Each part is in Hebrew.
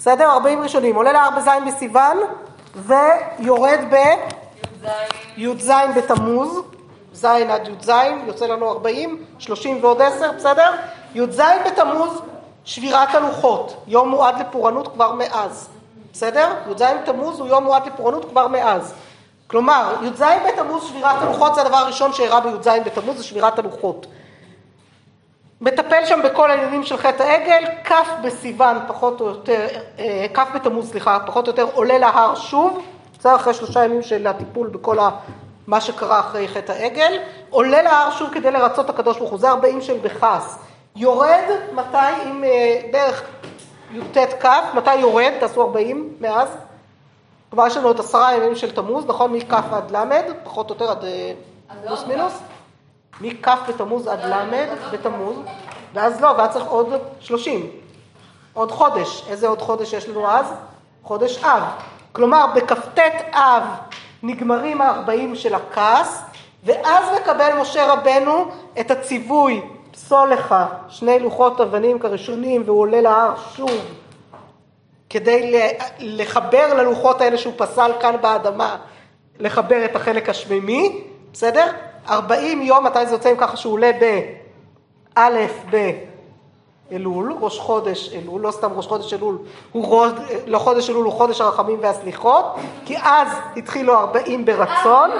בסדר? 40 ראשונים. עולה להר בז' בסיוון ויורד בי"ז בתמוז, ז' עד י"ז, יוצא לנו 40, 30 ועוד 10, בסדר? י"ז בתמוז, שבירת הלוחות, יום מועד לפורענות כבר מאז, בסדר? י"ז בתמוז הוא יום מועד לפורענות כבר מאז. כלומר, י"ז בתמוז שבירת הלוחות זה הדבר הראשון שאירע בי"ז בתמוז זה שבירת הלוחות. מטפל שם בכל העניינים של חטא העגל, כ' בסיוון פחות או יותר, אה, כ' בתמוז סליחה, פחות או יותר עולה להר שוב, בסדר אחרי שלושה ימים של הטיפול בכל ה... מה שקרה אחרי חטא העגל, עולה להר שוב כדי לרצות את הקדוש ברוך הוא, זה 40 של בכעס. יורד, מתי, עם אה, בערך י"ט כ', מתי יורד, תעשו 40 מאז? כלומר יש לנו עוד עשרה ימים של תמוז, נכון? מכ' עד ל', פחות או יותר עד אה, פלוס מינוס. מכ' בתמוז עד ל' בתמוז, ואז לא, ואז צריך עוד 30. עוד חודש. איזה עוד חודש יש לנו אז? חודש אב. כלומר, בכ"ט אב נגמרים הארבעים של הכעס, ואז מקבל משה רבנו את הציווי, פסול לך שני לוחות אבנים כראשונים, והוא עולה להר שוב, כדי לחבר ללוחות האלה שהוא פסל כאן באדמה, לחבר את החלק השמימי, בסדר? ארבעים יום, מתי זה יוצא עם ככה שהוא עולה באלף באלול, ראש חודש אלול, לא סתם ראש חודש אלול, הוא ראש, לא חודש אלול, הוא חודש הרחמים והסליחות, כי אז התחילו ארבעים ברצון,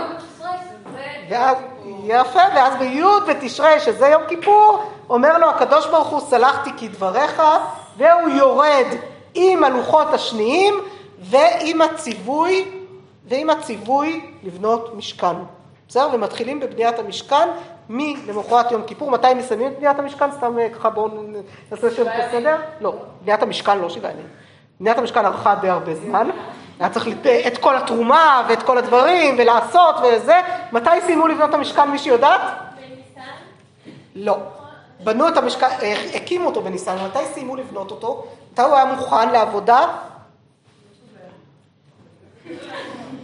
ואז, יפה, ואז בי' בתשרי, שזה יום כיפור, אומר לו הקדוש ברוך הוא, סלחתי כדבריך, והוא יורד עם הלוחות השניים ועם הציווי, ועם הציווי לבנות משכן. בסדר? ומתחילים בבניית המשכן מלמחרת יום כיפור. מתי מסיימים את בניית המשכן? סתם אה, ככה בואו נעשה שם בסדר? לא, בניית המשכן לא שבעה ימים. בניית המשכן ארכה די הרבה זמן. היה צריך את כל התרומה ואת כל הדברים ולעשות וזה. מתי סיימו לבנות את המשכן, מישהי יודעת? בניסן? לא. בנו את המשכן, אה, הקימו אותו בניסן, מתי סיימו לבנות אותו? מתי הוא היה מוכן לעבודה?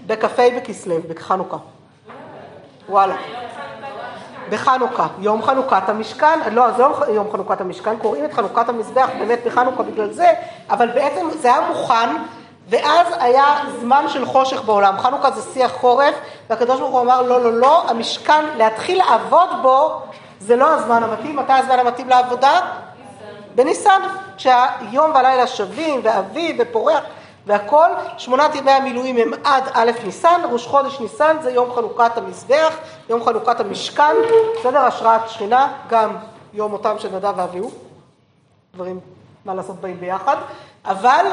בכ"ה בכסלו, בחנוכה. וואלה. בחנוכה, יום חנוכת המשכן, לא, זה לא יום חנוכת המשכן, קוראים את חנוכת המזבח באמת בחנוכה בגלל זה, אבל בעצם זה היה מוכן, ואז היה זמן של חושך בעולם. חנוכה זה שיא החורף, והקדוש ברוך הוא אמר, לא, לא, לא, המשכן, להתחיל לעבוד בו, זה לא הזמן המתאים. מתי הזמן המתאים לעבודה? בניסן, כשהיום והלילה שווים, ואביב, ופורח. והכל, שמונת ימי המילואים הם עד א' ניסן, ראש חודש ניסן זה יום חנוכת המזבח, יום חנוכת המשכן, בסדר? השראת שכינה, גם יום מותם של נדב ואביהו, דברים, מה לעשות, באים ביחד, אבל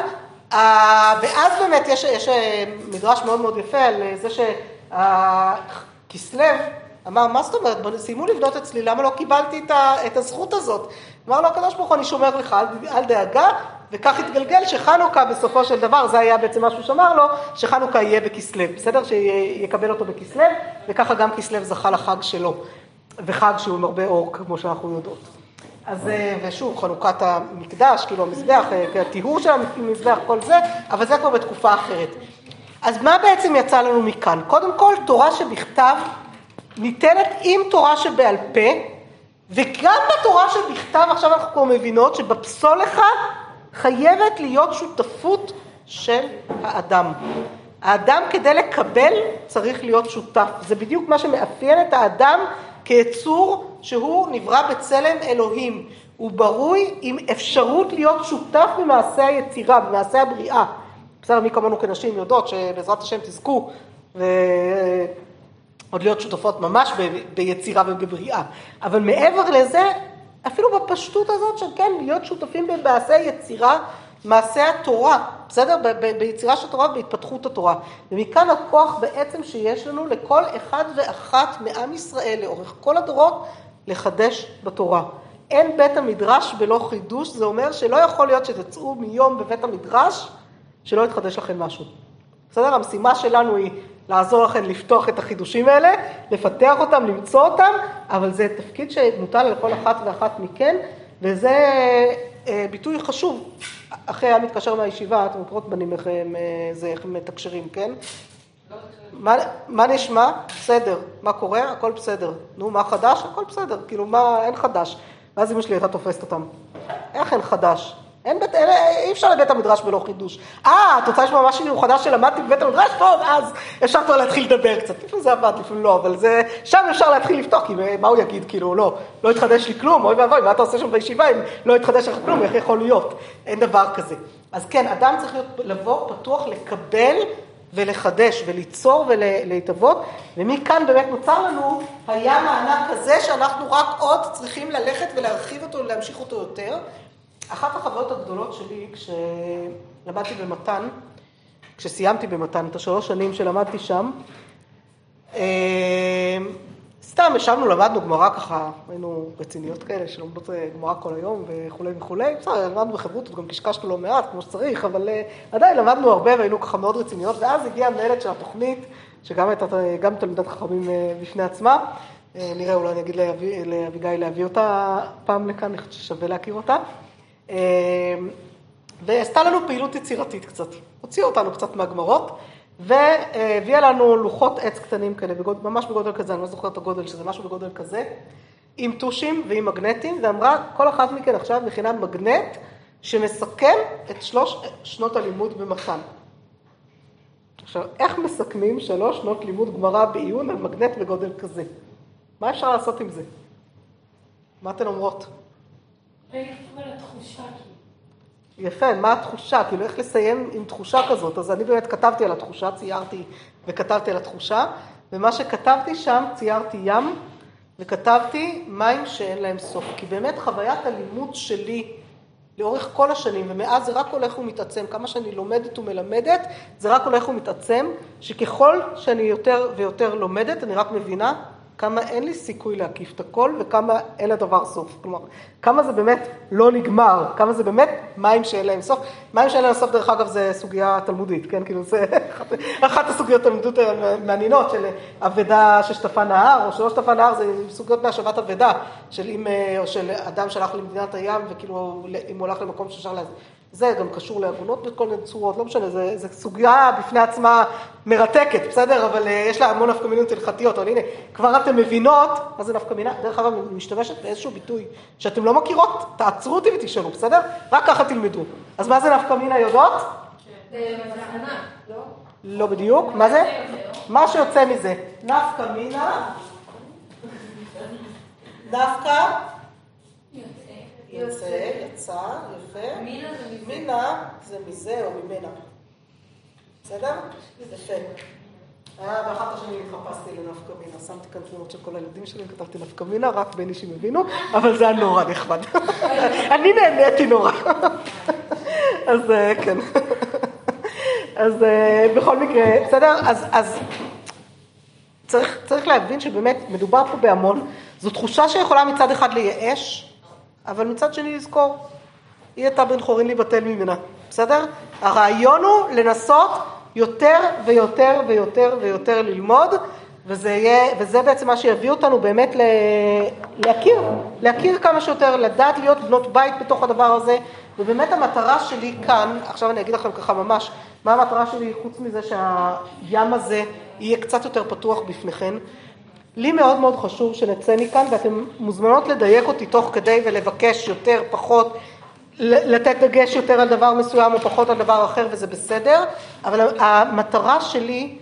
ואז באמת יש, יש אה, מדרש מאוד מאוד יפה על זה שכסלו אמר, מה זאת אומרת, סיימו לבנות אצלי, למה לא קיבלתי את, הזכות הזאת? אמר לו הקדוש ברוך הוא, אני שומר לך, אל דאגה, וכך התגלגל שחנוכה בסופו של דבר, זה היה בעצם משהו שאמר לו, שחנוכה יהיה בכסלו, בסדר? שיקבל אותו בכסלו, וככה גם כסלו זכה לחג שלו, וחג שהוא עם הרבה אור, כמו שאנחנו יודעות. אז אה, ושוב, חנוכת המקדש, כאילו המזבח, אה, הטיהור של המזבח, כל זה, אבל זה כבר בתקופה אחרת. אז מה בעצם יצא לנו מכאן? קודם כל, תורה שבכתב ניתנת עם תורה שבעל פה, וגם בתורה שבכתב עכשיו אנחנו כבר מבינות שבפסול לך חייבת להיות שותפות של האדם. האדם כדי לקבל צריך להיות שותף. זה בדיוק מה שמאפיין את האדם כיצור שהוא נברא בצלם אלוהים. הוא ברוי עם אפשרות להיות שותף במעשה היצירה, במעשה הבריאה. בסדר, מי כמונו כנשים יודעות שבעזרת השם תזכו ועוד להיות שותפות ממש ביצירה ובבריאה. אבל מעבר לזה, אפילו בפשטות הזאת של כן, להיות שותפים במעשה יצירה, מעשה התורה, בסדר? ב- ביצירה של התורה ובהתפתחות התורה. ומכאן הכוח בעצם שיש לנו לכל אחד ואחת מעם ישראל לאורך כל הדורות לחדש בתורה. אין בית המדרש בלא חידוש, זה אומר שלא יכול להיות שתצאו מיום בבית המדרש שלא יתחדש לכם משהו. בסדר? המשימה שלנו היא לעזור לכם לפתוח את החידושים האלה, לפתח אותם, למצוא אותם, אבל זה תפקיד שמוטל על כל אחת ואחת מכן, וזה אה, ביטוי חשוב. אחרי היה מתקשר מהישיבה, אתם מכירות בנים איך הם, אה, זה, איך הם מתקשרים, כן? מה, מה נשמע? בסדר. מה קורה? הכל בסדר. נו, מה חדש? הכל בסדר. כאילו, מה, אין חדש. ואז אמא שלי הייתה תופסת אותם. איך אין חדש? אין בית, אין, אי אפשר לבית המדרש בלא חידוש. אה, את רוצה לשמוע משהו חדש שלמדתי בבית המדרש? טוב, אז אפשר כבר להתחיל לדבר קצת. לפעמים זה עבד, לפעמים לא, אבל זה, שם אפשר להתחיל לפתוח, כי מה הוא יגיד, כאילו, לא, לא התחדש לי כלום, אוי ואבוי, מה אתה עושה שם בישיבה אם לא התחדש לך כלום, איך יכול להיות? אין דבר כזה. אז כן, אדם צריך להיות, לבוא פתוח לקבל ולחדש וליצור ולהתהוות, ומכאן באמת נוצר לנו הים הענק הזה שאנחנו רק עוד צריכים ללכת ולהרחיב אותו ולהמשיך אותו יותר. אחת החוויות הגדולות שלי כשלמדתי במתן, כשסיימתי במתן את השלוש שנים שלמדתי שם, אה, סתם ישבנו, למדנו גמרא ככה, היינו רציניות כאלה שלומדות אה, גמרא כל היום וכולי וכולי, בסדר, למדנו בחברותות, גם קשקשנו לא מעט כמו שצריך, אבל אה, עדיין למדנו הרבה והיינו ככה מאוד רציניות, ואז הגיעה המנהלת של התוכנית, שגם הייתה גם תלמידת חכמים בפני עצמה, נראה, אולי אני אגיד לאביגיל להביא אותה פעם לכאן, אני חושבת ששווה להכיר אותה. אמ, ועשתה לנו פעילות יצירתית קצת, הוציאה אותנו קצת מהגמרות, והביאה לנו לוחות עץ קטנים כאלה, ממש בגודל כזה, אני לא זוכרת את הגודל, שזה משהו בגודל כזה, עם טושים ועם מגנטים, ואמרה, כל אחת מכן עכשיו מכינה מגנט שמסכם את שלוש שנות הלימוד במתן. עכשיו, איך מסכמים שלוש שנות לימוד גמרא בעיון על מגנט בגודל כזה? מה אפשר לעשות עם זה? מה אתן אומרות? יפה, מה התחושה? כאילו, איך לסיים עם תחושה כזאת? אז אני באמת כתבתי על התחושה, ציירתי וכתבתי על התחושה, ומה שכתבתי שם, ציירתי ים, וכתבתי מים שאין להם סוף. כי באמת חוויית הלימוד שלי לאורך כל השנים, ומאז זה רק הולך ומתעצם, כמה שאני לומדת ומלמדת, זה רק הולך ומתעצם, שככל שאני יותר ויותר לומדת, אני רק מבינה כמה אין לי סיכוי להקיף את הכל וכמה אין לדבר סוף. כלומר, כמה זה באמת לא נגמר, כמה זה באמת מים שאין להם סוף. מים שאין להם סוף, דרך אגב, זה סוגיה תלמודית, כן? כאילו, זה אחת הסוגיות התלמודיות המעניינות של אבדה ששטפה נהר, או שלא שטפה נהר, זה סוגיות מהשבת אבדה, של אם, או של אדם שהלך למדינת הים, וכאילו, אם הוא הלך למקום שאפשר. זה גם קשור לעגונות בכל מיני צורות, לא משנה, זו סוגיה בפני עצמה מרתקת, בסדר? אבל uh, יש לה המון נפקמינות הלכתיות, אבל הנה, כבר אתן מבינות מה זה נפקמינה, דרך אגב, אני משתמשת באיזשהו ביטוי שאתם לא מכירות, תעצרו אותי ותשאלו, בסדר? רק ככה תלמדו. אז מה זה נפקמינה יודעות? לא בדיוק, מה זה? מה שיוצא מזה, נפקמינה, נפקה יוצא, יצא, יפה. מינה זה מזה. מינה זה מזה או ממנה. בסדר? יפה. היה באחת השנים התחפשתי לנפקא מינה, שמתי כאן תמונות של כל הילדים שלי, כתבתי נפקא מינה, רק בין אישים הבינו, אבל זה היה נורא נחמד. אני נהניתי נורא. אז אה, כן. אז אה, בכל מקרה, בסדר? אז צריך להבין שבאמת מדובר פה בהמון. זו תחושה שיכולה מצד אחד לייאש, אבל מצד שני לזכור, היא הייתה בן חורין להיבטל ממנה, בסדר? הרעיון הוא לנסות יותר ויותר ויותר ויותר ללמוד, וזה, יהיה, וזה בעצם מה שיביא אותנו באמת ל, להכיר, להכיר כמה שיותר, לדעת להיות בנות בית בתוך הדבר הזה, ובאמת המטרה שלי כאן, עכשיו אני אגיד לכם ככה ממש, מה המטרה שלי חוץ מזה שהים הזה יהיה קצת יותר פתוח בפניכם, לי מאוד מאוד חשוב שנצא מכאן, ואתן מוזמנות לדייק אותי תוך כדי ולבקש יותר, פחות, לתת דגש יותר על דבר מסוים או פחות על דבר אחר וזה בסדר, אבל המטרה שלי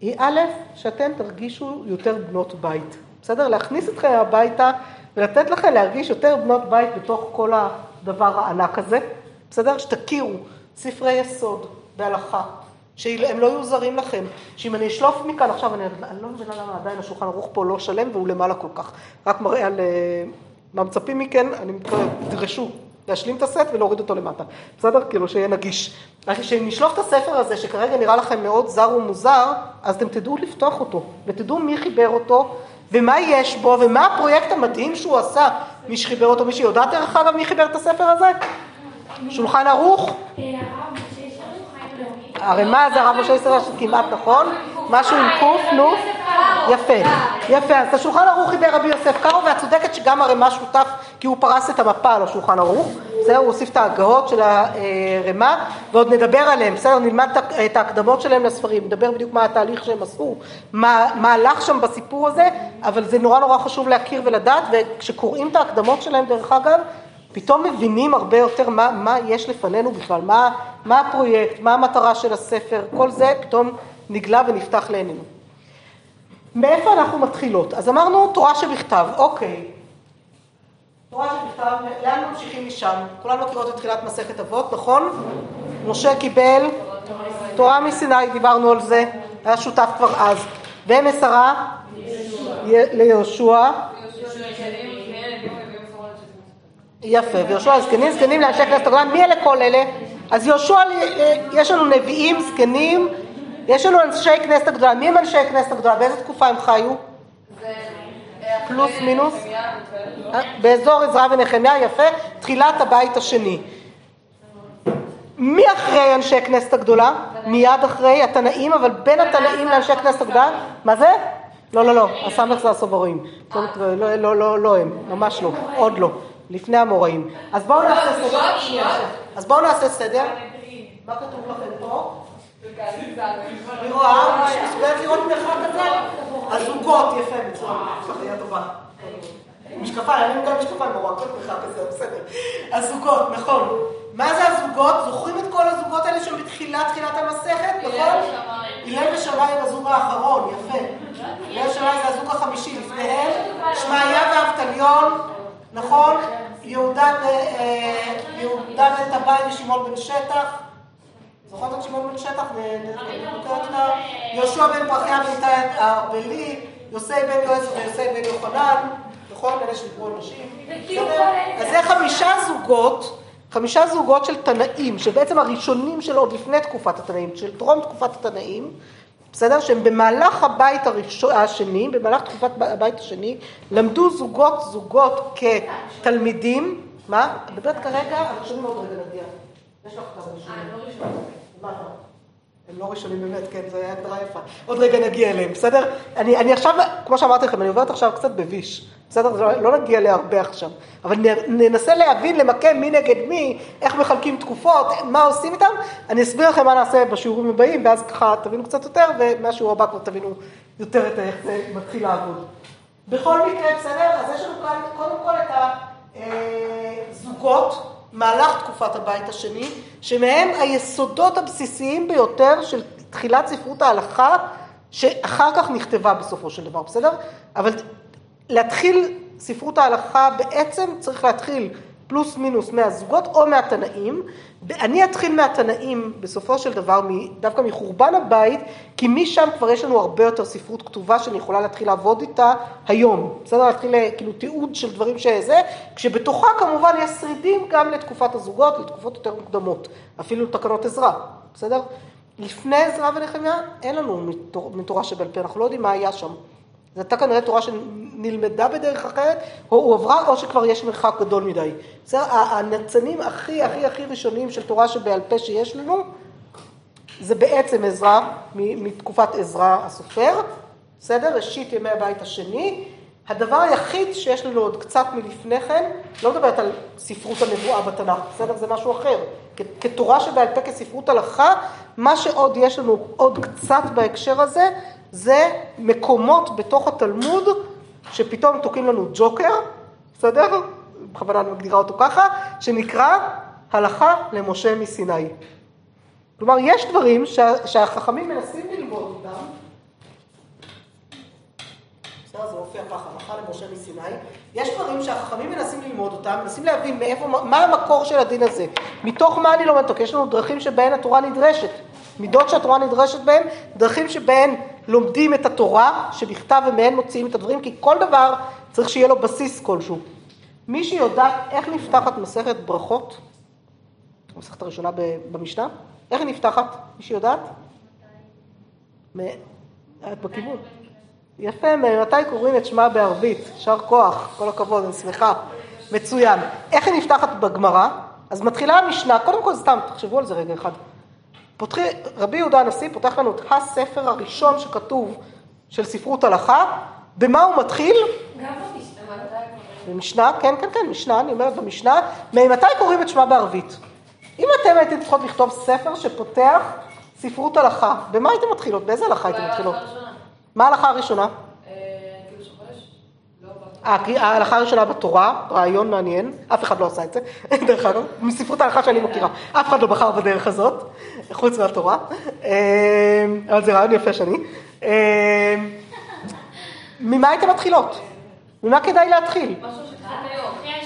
היא א', שאתן תרגישו יותר בנות בית, בסדר? להכניס אתכם הביתה ולתת לכם להרגיש יותר בנות בית בתוך כל הדבר הענק הזה, בסדר? שתכירו ספרי יסוד בהלכה, שהם לא יהיו זרים לכם, שאם אני אשלוף מכאן עכשיו, אני, אני לא מבינה למה עדיין השולחן ערוך פה לא שלם והוא למעלה כל כך, רק מראה על אה, מה מצפים מכן, אני מתכוונת, תדרשו להשלים את הסט ולהוריד אותו למטה, בסדר? כאילו שיהיה נגיש. כשאם נשלוף את הספר הזה, שכרגע נראה לכם מאוד זר ומוזר, אז אתם תדעו לפתוח אותו, ותדעו מי חיבר אותו, ומה יש בו, ומה הפרויקט המדהים שהוא עשה, מי שחיבר אותו, מי שיודעת דרך אגב מי חיבר את הספר הזה? שולחן ערוך? זה הרב משה ישראל שכמעט נכון, משהו עם קוף, נו, יפה, יפה, אז את השולחן ערוך חיבר רבי יוסף קארו, ואת צודקת שגם ערימה שותף כי הוא פרס את המפה על השולחן ערוך, בסדר, הוא הוסיף את ההגהות של הערימה, ועוד נדבר עליהם, בסדר, נלמד את ההקדמות שלהם לספרים, נדבר בדיוק מה התהליך שהם עשו, מה, מה הלך שם בסיפור הזה, אבל זה נורא נורא חשוב להכיר ולדעת, וכשקוראים את ההקדמות שלהם דרך אגב, פתאום מבינים הרבה יותר מה, מה יש לפנינו בכלל, מה, מה הפרויקט, מה המטרה של הספר, כל זה פתאום נגלה ונפתח לעינינו. מאיפה אנחנו מתחילות? אז אמרנו תורה שבכתב, אוקיי. תורה שבכתב, לאן ממשיכים משם? כולנו מכירות את תחילת מסכת אבות, נכון? משה קיבל תורה מסיני, דיברנו על זה, היה שותף כבר אז. ומסרה ליהושע. יפה, ויהושע זקנים, זקנים לאנשי כנסת הגדולה, מי אלה כל אלה? אז יהושע, יש לנו נביאים, זקנים, יש לנו אנשי כנסת הגדולה, מי הם אנשי כנסת הגדולה? באיזה תקופה הם חיו? פלוס מינוס? אה, באזור עזרא ונחמיה, יפה, תחילת הבית השני. מי אחרי אנשי כנסת הגדולה? מיד אחרי התנאים, אבל בין התנאים לאנשי כנסת הגדולה, מה זה? לא, לא, לא, הסמך זה הסוברים. לא, לא, לא, לא הם, ממש לא, עוד לא, לפני המוראים. אז בואו נעשה סדר. אז בואו נעשה סדר. מה כתוב לכם פה? אני רואה, מסוגלת לראות מרחק כזה? הזוגות, יפה, חיה טובה. משקפיים, אני גם משקפיים נורא, כל מרחק כזה, בסדר. הזוגות, נכון. מה זה הזוגות? זוכרים את כל הזוגות האלה שהם בתחילת תחילת המסכת, נכון? הלל ושמאי הם הזוג האחרון, יפה. הלל ושמאי זה הזוג החמישי, לפניהם שמעיה ואבטליון, נכון? יהודה בן טבעי ושמעון בן שטח. זוכרות את שמעון בן שטח? יהושע בן פרחיה ואיתי הארבלי, יוסי בן יועז ויוסי בן יוחנן, נכון? אלה שדיברו על נשים. אז זה חמישה זוגות. חמישה זוגות של תנאים, שבעצם הראשונים שלו עוד לפני תקופת התנאים, של טרום תקופת התנאים, בסדר? שהם במהלך הבית הראשון, השני, במהלך תקופת הבית השני, למדו זוגות זוגות כתלמידים, מה? את מדברת כרגע, הראשונים עוד רגע נגיע. יש לך כמה ראשונים. אה, לא ראשונים. הם לא ראשונים באמת, כן, זו הגדרה יפה. עוד רגע נגיע אליהם, בסדר? אני, אני עכשיו, כמו שאמרתי לכם, אני עוברת עכשיו קצת בביש, בסדר? לא, נגיע להרבה עכשיו, אבל ננסה להבין, למקם מי נגד מי, איך מחלקים תקופות, מה עושים איתם. אני אסביר לכם מה נעשה בשיעורים הבאים, ואז ככה תבינו קצת יותר, ומהשיעור הבא כבר תבינו יותר את איך זה מתחיל לעבוד. בכל מקרה, בסדר? אז יש לנו כאן קודם כל את הזוגות. אה, מהלך תקופת הבית השני, שמהם היסודות הבסיסיים ביותר של תחילת ספרות ההלכה, שאחר כך נכתבה בסופו של דבר, בסדר? אבל להתחיל ספרות ההלכה בעצם צריך להתחיל פלוס מינוס מהזוגות או מהתנאים. אני אתחיל מהתנאים בסופו של דבר, דווקא מחורבן הבית, כי משם כבר יש לנו הרבה יותר ספרות כתובה שאני יכולה להתחיל לעבוד איתה היום. בסדר? להתחיל כאילו תיעוד של דברים שזה, כשבתוכה כמובן יש שרידים גם לתקופת הזוגות, לתקופות יותר מוקדמות, אפילו תקנות עזרה, בסדר? לפני עזרה ונחמיה אין לנו מתורה שבעל פה, אנחנו לא יודעים מה היה שם. זו הייתה כנראה תורה שנלמדה בדרך אחרת, או הועברה, או שכבר יש מרחק גדול מדי. זה הנצנים הכי הכי הכי ראשונים של תורה שבעל פה שיש לנו, זה בעצם עזרה, מתקופת עזרה הסופר, בסדר? ראשית ימי הבית השני. הדבר היחיד שיש לנו עוד קצת מלפני כן, לא מדברת על ספרות הנבואה בתנ"ך, בסדר? זה משהו אחר. כתורה שבעל פה כספרות הלכה, מה שעוד יש לנו עוד קצת בהקשר הזה, זה מקומות בתוך התלמוד שפתאום תוקעים לנו ג'וקר, בסדר? בכוונה אני מגדירה אותו ככה, שנקרא הלכה למשה מסיני. כלומר, יש דברים שה, שהחכמים מנסים ללמוד אותם, זה מופיע ככה, הלכה למשה מסיני, יש דברים שהחכמים מנסים ללמוד אותם, מנסים להבין מאיפה, מה המקור של הדין הזה, מתוך מה אני לומד אותו, כי יש לנו דרכים שבהן התורה נדרשת, מידות שהתורה נדרשת בהן, דרכים שבהן לומדים את התורה שבכתב ומהן מוציאים את הדברים, כי כל דבר צריך שיהיה לו בסיס כלשהו. מי שיודעת איך נפתחת מסכת ברכות, המסכת הראשונה במשנה, איך היא נפתחת? מי שיודעת? את בכיוון. יפה, מתי קוראים את שמה בערבית? יישר כוח, כל הכבוד, אני שמחה. מצוין. איך היא נפתחת בגמרא? אז מתחילה המשנה, קודם כל סתם, תחשבו על זה רגע אחד. פותחי, רבי יהודה הנשיא פותח לנו את הספר הראשון שכתוב של ספרות הלכה, במה הוא מתחיל? גם במשנה. במשנה, כן, כן, כן, משנה, אני אומרת במשנה, ממתי קוראים את שמה בערבית? אם אתם הייתם צריכות לכתוב ספר שפותח ספרות הלכה, במה הייתם מתחילות? באיזה הלכה הייתם מתחילות? מה ההלכה הראשונה? ההלכה הראשונה בתורה, רעיון מעניין, אף אחד לא עשה את זה, דרך אגב, מספרות ההלכה שאני מכירה, אף אחד לא בחר בדרך הזאת, חוץ מהתורה, אה, אבל זה רעיון יפה שאני. אה, ממה הייתם מתחילות? ממה כדאי להתחיל?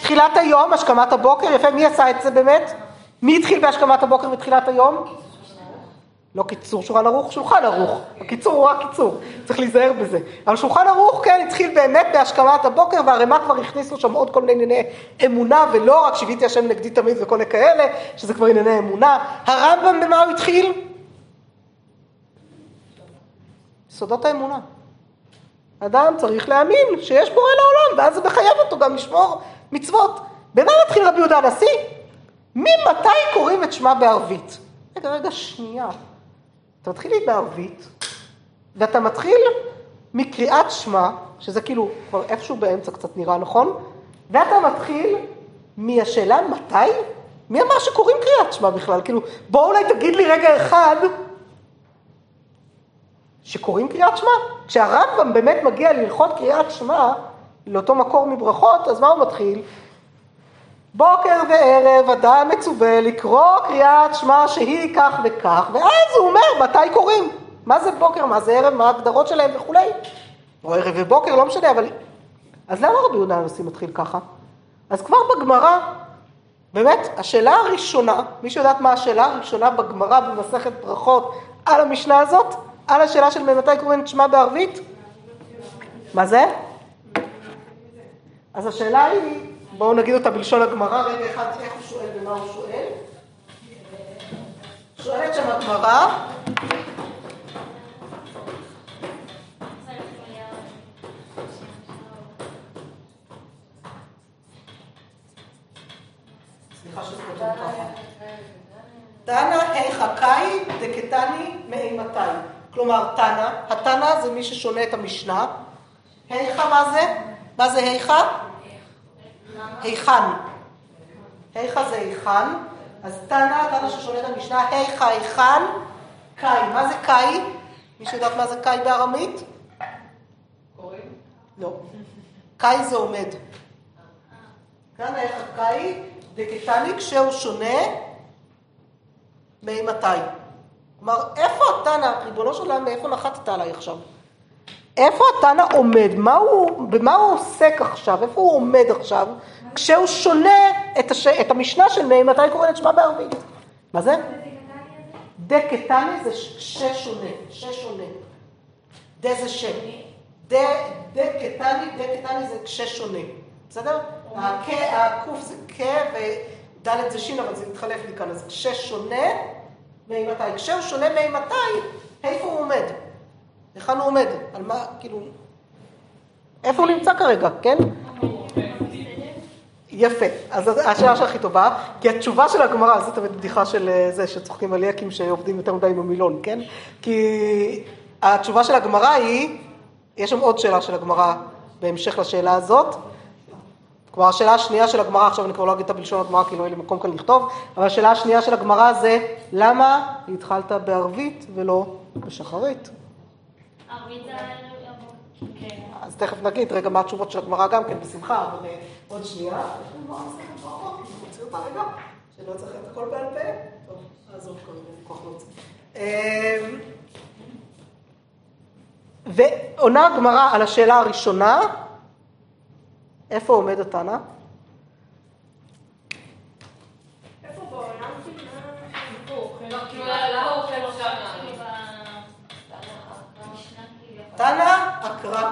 תחילת היום, השכמת הבוקר, יפה, מי עשה את זה באמת? מי התחיל בהשכמת הבוקר בתחילת היום? לא קיצור שולחן ערוך, שולחן ערוך. הקיצור הוא רק קיצור, צריך להיזהר בזה. אבל שולחן ערוך, כן, התחיל באמת בהשכמת הבוקר, והרמ"א כבר הכניסו שם עוד כל מיני ענייני אמונה, ולא רק שיוויתי השם נגדי תמיד וכל מיני כאלה, שזה כבר ענייני אמונה. הרמב"ם במה הוא התחיל? יסודות האמונה. אדם צריך להאמין שיש בורא לעולם, ואז זה מחייב אותו גם לשמור מצוות. במה מתחיל רבי יהודה הנשיא? ממתי קוראים את שמע בערבית? רגע, רגע, שנייה. אתה מתחיל בערבית, ואתה מתחיל מקריאת שמע, שזה כאילו כבר איפשהו באמצע קצת נראה נכון, ואתה מתחיל מהשאלה מתי? מי אמר שקוראים קריאת שמע בכלל? כאילו, בוא אולי תגיד לי רגע אחד שקוראים קריאת שמע. כשהרמב"ם באמת מגיע ללכות קריאת שמע, לאותו מקור מברכות, אז מה הוא מתחיל? בוקר וערב אדם מצווה לקרוא קריאת שמע שהיא כך וכך, ואז הוא אומר מתי קוראים. מה זה בוקר, מה זה ערב, מה ההגדרות שלהם וכולי. או ערב ובוקר, לא משנה, אבל... אז למה רבי יהודה הנשיא מתחיל ככה? אז כבר בגמרא, באמת, השאלה הראשונה, מי שיודעת מה השאלה הראשונה בגמרא במסכת ברכות על המשנה הזאת? על השאלה של מתי קוראים את שמע בערבית? מה זה? אז השאלה היא, בואו נגיד אותה בלשון הגמרא, רגע אחד, איך הוא שואל ומה הוא שואל? שואלת שם הגמרא, תנא היכא קאי דקתני מאימתי. כלומר, תנא, התנא זה מי ששונה את המשנה. היכא מה זה? מה זה היכא? היכן. היכא זה היכן. אז תנא, תנא את המשנה, היכא היכן, קאי. מה זה קאי? מישהו יודעת מה זה קאי בארמית? קוראים? לא. קאי זה עומד. כאן היכא קאי דקתני כשהוא שונה מאימתי. כלומר, איפה התנא, ריבונו של עולם, מאיפה נחתת עליי עכשיו? איפה התנא עומד? מה הוא, במה הוא עוסק עכשיו? איפה הוא עומד עכשיו? כשהוא שונה את, הש... את המשנה של מאימתי קוראים את שמה בערבית. מה זה? דקתני זה ששונה, ששונה. דה זה שם. דקתני, דקתני זה כששונה. בסדר? הקוף זה כ ודלת זה שין, אבל זה מתחלף לי כאן. אז כששונה מאימתי. כשהוא שונה מאימתי, איפה הוא עומד? היכן הוא עומד? על מה, כאילו... איפה הוא נמצא כרגע, כן? יפה, אז השאלה שלך היא טובה, כי התשובה של הגמרא, זו תמיד בדיחה של אה, זה שצוחקים על יקים שעובדים יותר מדי עם המילון, כן? כי התשובה של הגמרא היא, יש שם עוד שאלה של הגמרא בהמשך לשאלה הזאת, כלומר השאלה השנייה של הגמרא, עכשיו אני כבר לא אגיד את הבלשון הגמרא כי לא יהיה לי מקום כאן לכתוב, אבל השאלה השנייה של הגמרא זה למה התחלת בערבית ולא בשחרית? זה... כן. אז תכף נגיד רגע מה התשובות של הגמרא גם כן, בשמחה, אבל אה, עוד שנייה. שלא צריך את הכל בעל פה. טוב, נעזוב כרגע, כוח לא אמ, ועונה הגמרא על השאלה הראשונה, איפה עומד התנא?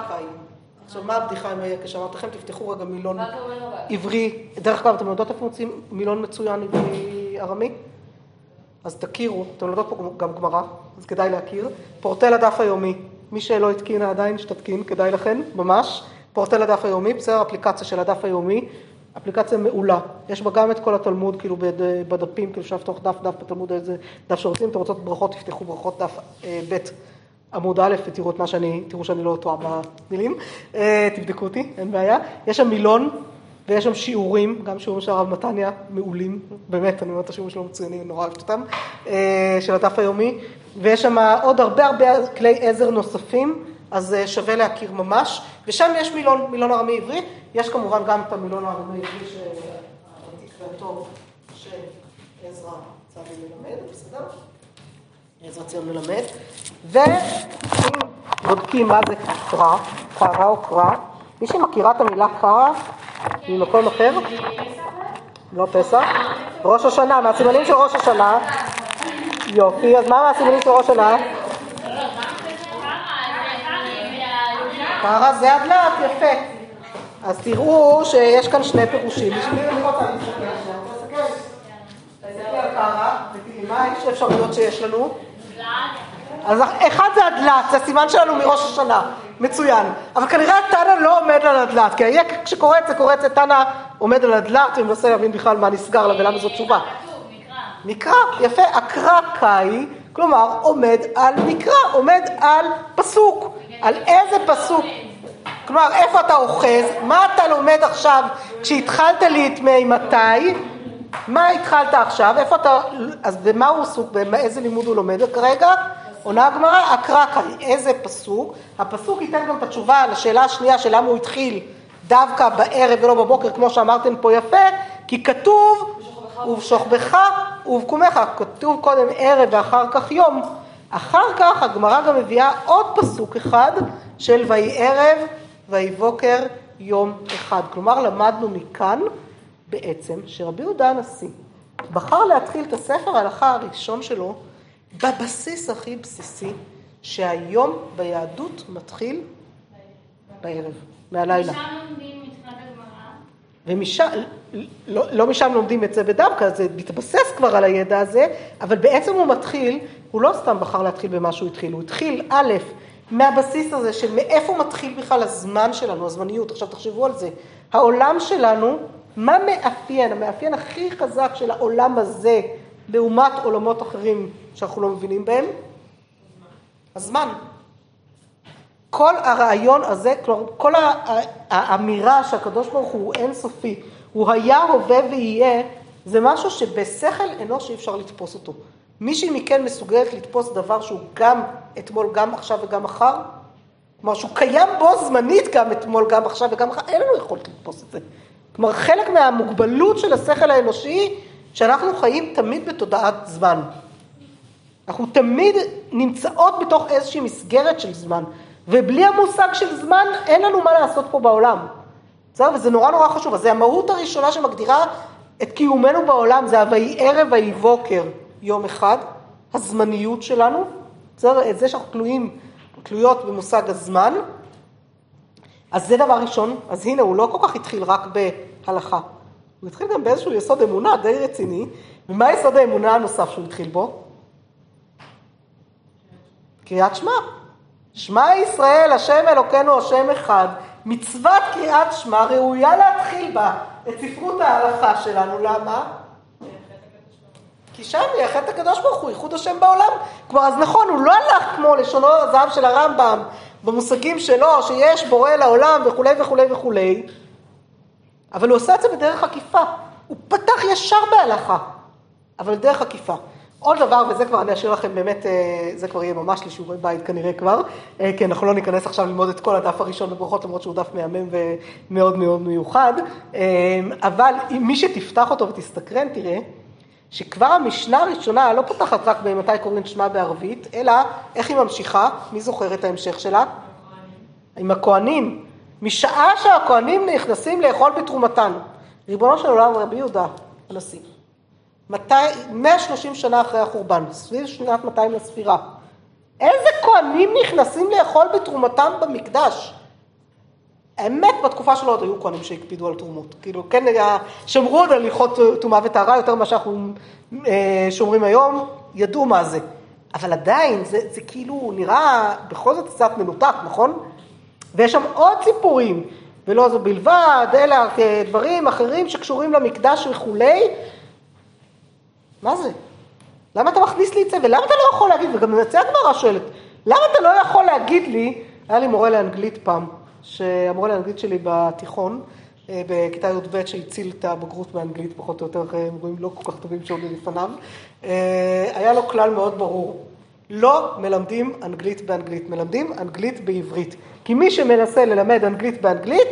קיים. עכשיו, מה הבדיחה עם היקש? אמרתי לכם, תפתחו רגע מילון עברי. דרך אגב, אתם יודעות איפה מוצאים מילון מצוין עברי ארמי? אז תכירו, אתם יודעות פה גם גמרא, אז כדאי להכיר. פורטל הדף היומי, מי שלא התקינה עדיין, שתתקין, כדאי לכן, ממש. פורטל הדף היומי, בסדר, אפליקציה של הדף היומי, אפליקציה מעולה. יש בה גם את כל התלמוד, כאילו בדפים, כאילו אפשר לפתוח דף, דף בתלמוד, איזה דף שרוצים, אתם רוצות ברכות, תפתחו ברכות דף אה, ב' עמוד א' ותראו את מה שאני, תראו שאני לא טועה במילים, אה, תבדקו אותי, אין בעיה. יש שם מילון ויש שם שיעורים, גם שיעורים של הרב מתניה, מעולים, באמת, אני אומרת את השיעורים שלו מצוינים, נורא אוהבת אותם, אה, של הדף היומי, ויש שם עוד הרבה הרבה כלי עזר נוספים. אז אה, שווה להכיר ממש, ושם יש מילון, מילון ארמי עברי, יש כמובן גם את המילון הארמי עברי שהעתיק והטוב שעזרא צבי מלמד, בסדר? עזרא ציון מלמד, ואם בודקים מה זה קרא, קרא או קרא, מישהי מכירה את המילה קרא ממקום אחר? לא פסח? ראש השנה, מהסימנים של ראש השנה. יופי, אז מה מהסימנים של ראש השנה? קרא זה הדלת, יפה. אז תראו שיש כאן שני פירושים. מה האפשרויות שיש לנו? אז אחד זה הדלת, זה הסימן שלנו מראש השנה, מצוין. אבל כנראה תנא לא עומד על הדלת, כי כשקורץ זה קורץ, תנא עומד על הדלת ומנסה להבין בכלל מה נסגר לה ולמה זאת תשובה. מקרא, יפה, הקרא קאי, כלומר עומד על מקרא, עומד על פסוק. על איזה פסוק? כלומר, איפה אתה אוחז? מה אתה לומד עכשיו כשהתחלת להתמי מתי? מה התחלת עכשיו? איפה אתה... אז במה הוא עסוק? באיזה לימוד הוא לומד כרגע? עונה הגמרא, אקרא כאן. איזה פסוק? הפסוק ייתן גם את התשובה לשאלה השנייה של למה הוא התחיל דווקא בערב ולא בבוקר, כמו שאמרתם פה יפה, כי כתוב ובשוכבך ובקומך, כתוב קודם ערב ואחר כך יום. אחר כך הגמרא גם מביאה עוד פסוק אחד של ויהי ערב ויהי בוקר יום אחד. כלומר למדנו מכאן בעצם שרבי יהודה הנשיא בחר להתחיל את הספר ההלכה הראשון שלו בבסיס הכי בסיסי שהיום ביהדות מתחיל בערב, מהלילה. משם לומדים מתחילת הגמרא? ומשם, לא, לא משם לומדים את זה בדווקא, זה מתבסס כבר על הידע הזה, אבל בעצם הוא מתחיל, הוא לא סתם בחר להתחיל במה שהוא התחיל, הוא התחיל א', מהבסיס הזה של מאיפה מתחיל בכלל הזמן שלנו, הזמניות, עכשיו תחשבו על זה, העולם שלנו, מה מאפיין, המאפיין הכי חזק של העולם הזה לעומת עולמות אחרים שאנחנו לא מבינים בהם? הזמן. כל הרעיון הזה, כלומר, כל האמירה שהקדוש ברוך הוא אינסופי, הוא היה, הווה ויהיה, זה משהו שבשכל אנוש אי אפשר לתפוס אותו. מישהי מכן מסוגלת לתפוס דבר שהוא גם אתמול, גם עכשיו וגם מחר? כלומר, שהוא קיים בו זמנית גם אתמול, גם עכשיו וגם מחר, אין לנו יכולת לתפוס את זה. כלומר, חלק מהמוגבלות של השכל האנושי, שאנחנו חיים תמיד בתודעת זמן. אנחנו תמיד נמצאות בתוך איזושהי מסגרת של זמן, ובלי המושג של זמן, אין לנו מה לעשות פה בעולם. בסדר? וזה נורא נורא חשוב. אז זה המהות הראשונה שמגדירה את קיומנו בעולם, זה ה"ויהי ערב ויהי בוקר" יום אחד, הזמניות שלנו, בסדר? את זה שאנחנו תלויים, תלויות במושג הזמן. אז זה דבר ראשון, אז הנה, הוא לא כל כך התחיל רק בהלכה. הוא התחיל גם באיזשהו יסוד אמונה די רציני, ומה יסוד האמונה הנוסף שהוא התחיל בו? קריאת שמע. שמע ישראל, השם אלוקינו, השם אחד. מצוות קריאת שמע ראויה להתחיל בה את ספרות ההלכה שלנו, למה? כי שם יחד את הקדוש ברוך הוא, ייחוד השם בעולם. כלומר, אז נכון, הוא לא הלך כמו לשונו הזהב של הרמב"ם, במושגים שלו, שיש בורא לעולם וכולי וכולי וכולי, אבל הוא עושה את זה בדרך עקיפה. הוא פתח ישר בהלכה, אבל בדרך עקיפה. עוד דבר, וזה כבר אני אשאיר לכם באמת, אה, זה כבר יהיה ממש לשיעורי בית כנראה כבר, אה, כי אנחנו לא ניכנס עכשיו ללמוד את כל הדף הראשון בברכות, למרות שהוא דף מהמם ומאוד מאוד מיוחד, אה, אבל מי שתפתח אותו ותסתקרן, תראה, שכבר המשנה הראשונה לא פותחת רק במתי קוראים שמע בערבית, אלא איך היא ממשיכה, מי זוכר את ההמשך שלה? עם הכוהנים. משעה שהכוהנים נכנסים לאכול בתרומתן. ריבונו של עולם רבי יהודה, הנשיא. 130 שנה אחרי החורבן, סביב שנת 200 לספירה. איזה כהנים נכנסים לאכול בתרומתם במקדש? האמת, בתקופה שלו עוד היו כהנים שהקפידו על תרומות. כאילו, כן, שמרו עוד על הלכות טומאה וטהרה יותר ממה שאנחנו אה, שומרים היום, ידעו מה זה. אבל עדיין, זה, זה כאילו נראה בכל זאת קצת מנותק, נכון? ויש שם עוד סיפורים, ולא זו בלבד, אלא דברים אחרים שקשורים למקדש וכולי, מה זה? למה אתה מכניס לי את זה? ולמה אתה לא יכול להגיד, וגם זה הגמרא שואלת, למה אתה לא יכול להגיד לי, היה לי מורה לאנגלית פעם, שהמורה לאנגלית שלי בתיכון, אה, בכיתה י"ב שהציל את הבגרות באנגלית, פחות או יותר מורים לא כל כך טובים שעולים לפניו, אה, היה לו כלל מאוד ברור. לא מלמדים אנגלית באנגלית, מלמדים אנגלית בעברית. כי מי שמנסה ללמד אנגלית באנגלית,